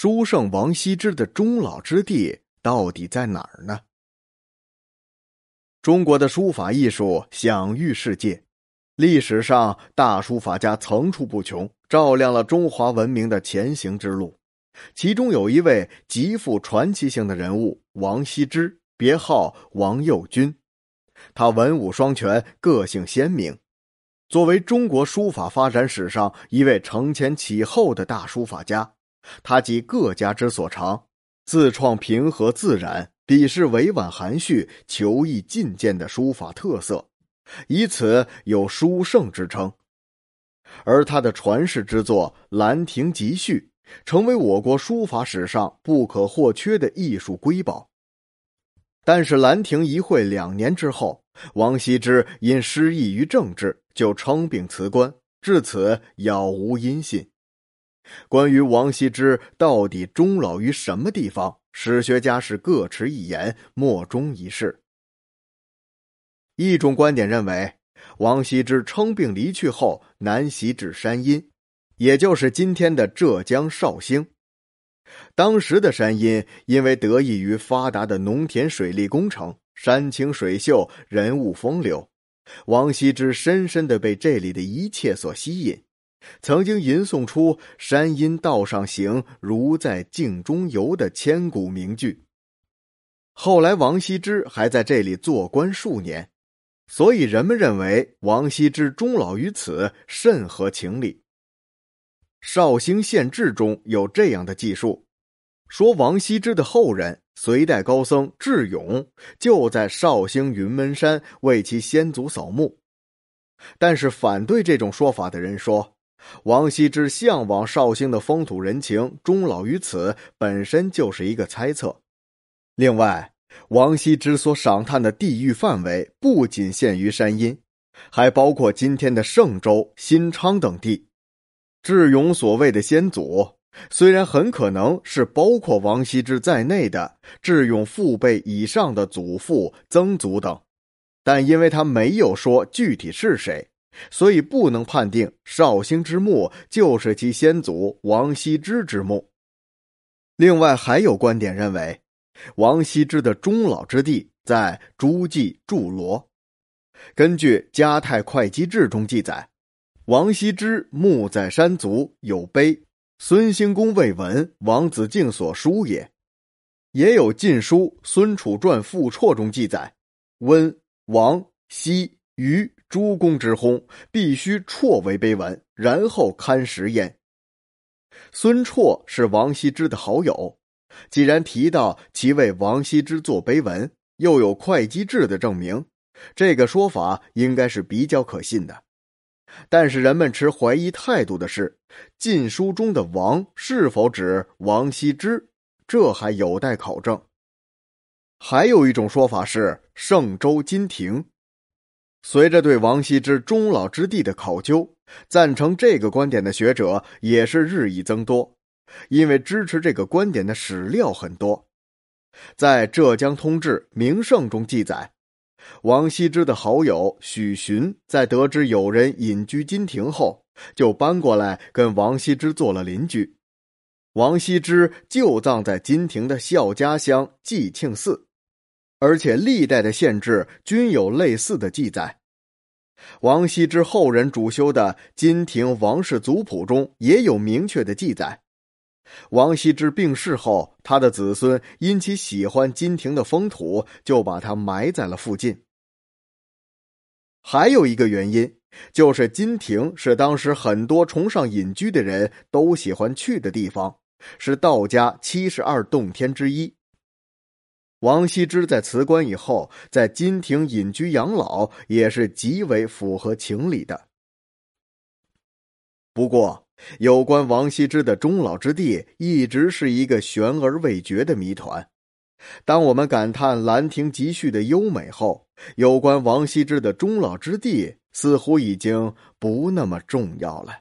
书圣王羲之的终老之地到底在哪儿呢？中国的书法艺术享誉世界，历史上大书法家层出不穷，照亮了中华文明的前行之路。其中有一位极富传奇性的人物王羲之，别号王右军。他文武双全，个性鲜明，作为中国书法发展史上一位承前启后的大书法家，他集各家之所长，自创平和自然、笔势委婉含蓄、求意进谏的书法特色，以此有“书圣”之称。而他的传世之作《兰亭集序》。成为我国书法史上不可或缺的艺术瑰宝。但是兰亭一会两年之后，王羲之因失意于政治，就称病辞官，至此杳无音信。关于王羲之到底终老于什么地方，史学家是各持一言，莫衷一是。一种观点认为，王羲之称病离去后，南袭至山阴。也就是今天的浙江绍兴，当时的山阴因为得益于发达的农田水利工程，山清水秀，人物风流，王羲之深深的被这里的一切所吸引，曾经吟诵出“山阴道上行，如在镜中游”的千古名句。后来，王羲之还在这里做官数年，所以人们认为王羲之终老于此，甚合情理。绍兴县志中有这样的记述，说王羲之的后人隋代高僧智勇就在绍兴云门山为其先祖扫墓。但是反对这种说法的人说，王羲之向往绍兴的风土人情，终老于此本身就是一个猜测。另外，王羲之所赏叹的地域范围不仅限于山阴，还包括今天的嵊州、新昌等地。智勇所谓的先祖，虽然很可能是包括王羲之在内的智勇父辈以上的祖父、曾祖等，但因为他没有说具体是谁，所以不能判定绍兴之墓就是其先祖王羲之之墓。另外，还有观点认为，王羲之的终老之地在诸暨筑罗。根据《嘉泰会稽志》中记载。王羲之墓在山足，有碑，孙兴公未闻，王子敬所书也。也有《晋书·孙楚传复绰》中记载：温、王、羲、于诸公之薨，必须辍为碑文，然后刊石焉。孙绰是王羲之的好友，既然提到其为王羲之作碑文，又有会稽志的证明，这个说法应该是比较可信的。但是人们持怀疑态度的是，《晋书》中的“王”是否指王羲之，这还有待考证。还有一种说法是嵊州金亭。随着对王羲之终老之地的考究，赞成这个观点的学者也是日益增多，因为支持这个观点的史料很多。在《浙江通志·名胜》中记载。王羲之的好友许寻在得知有人隐居金庭后，就搬过来跟王羲之做了邻居。王羲之就葬在金庭的孝家乡济庆寺，而且历代的县志均有类似的记载。王羲之后人主修的《金庭王氏族谱》中也有明确的记载。王羲之病逝后，他的子孙因其喜欢金庭的风土，就把他埋在了附近。还有一个原因，就是金庭是当时很多崇尚隐居的人都喜欢去的地方，是道家七十二洞天之一。王羲之在辞官以后，在金庭隐居养老，也是极为符合情理的。不过，有关王羲之的终老之地，一直是一个悬而未决的谜团。当我们感叹《兰亭集序》的优美后，有关王羲之的终老之地，似乎已经不那么重要了。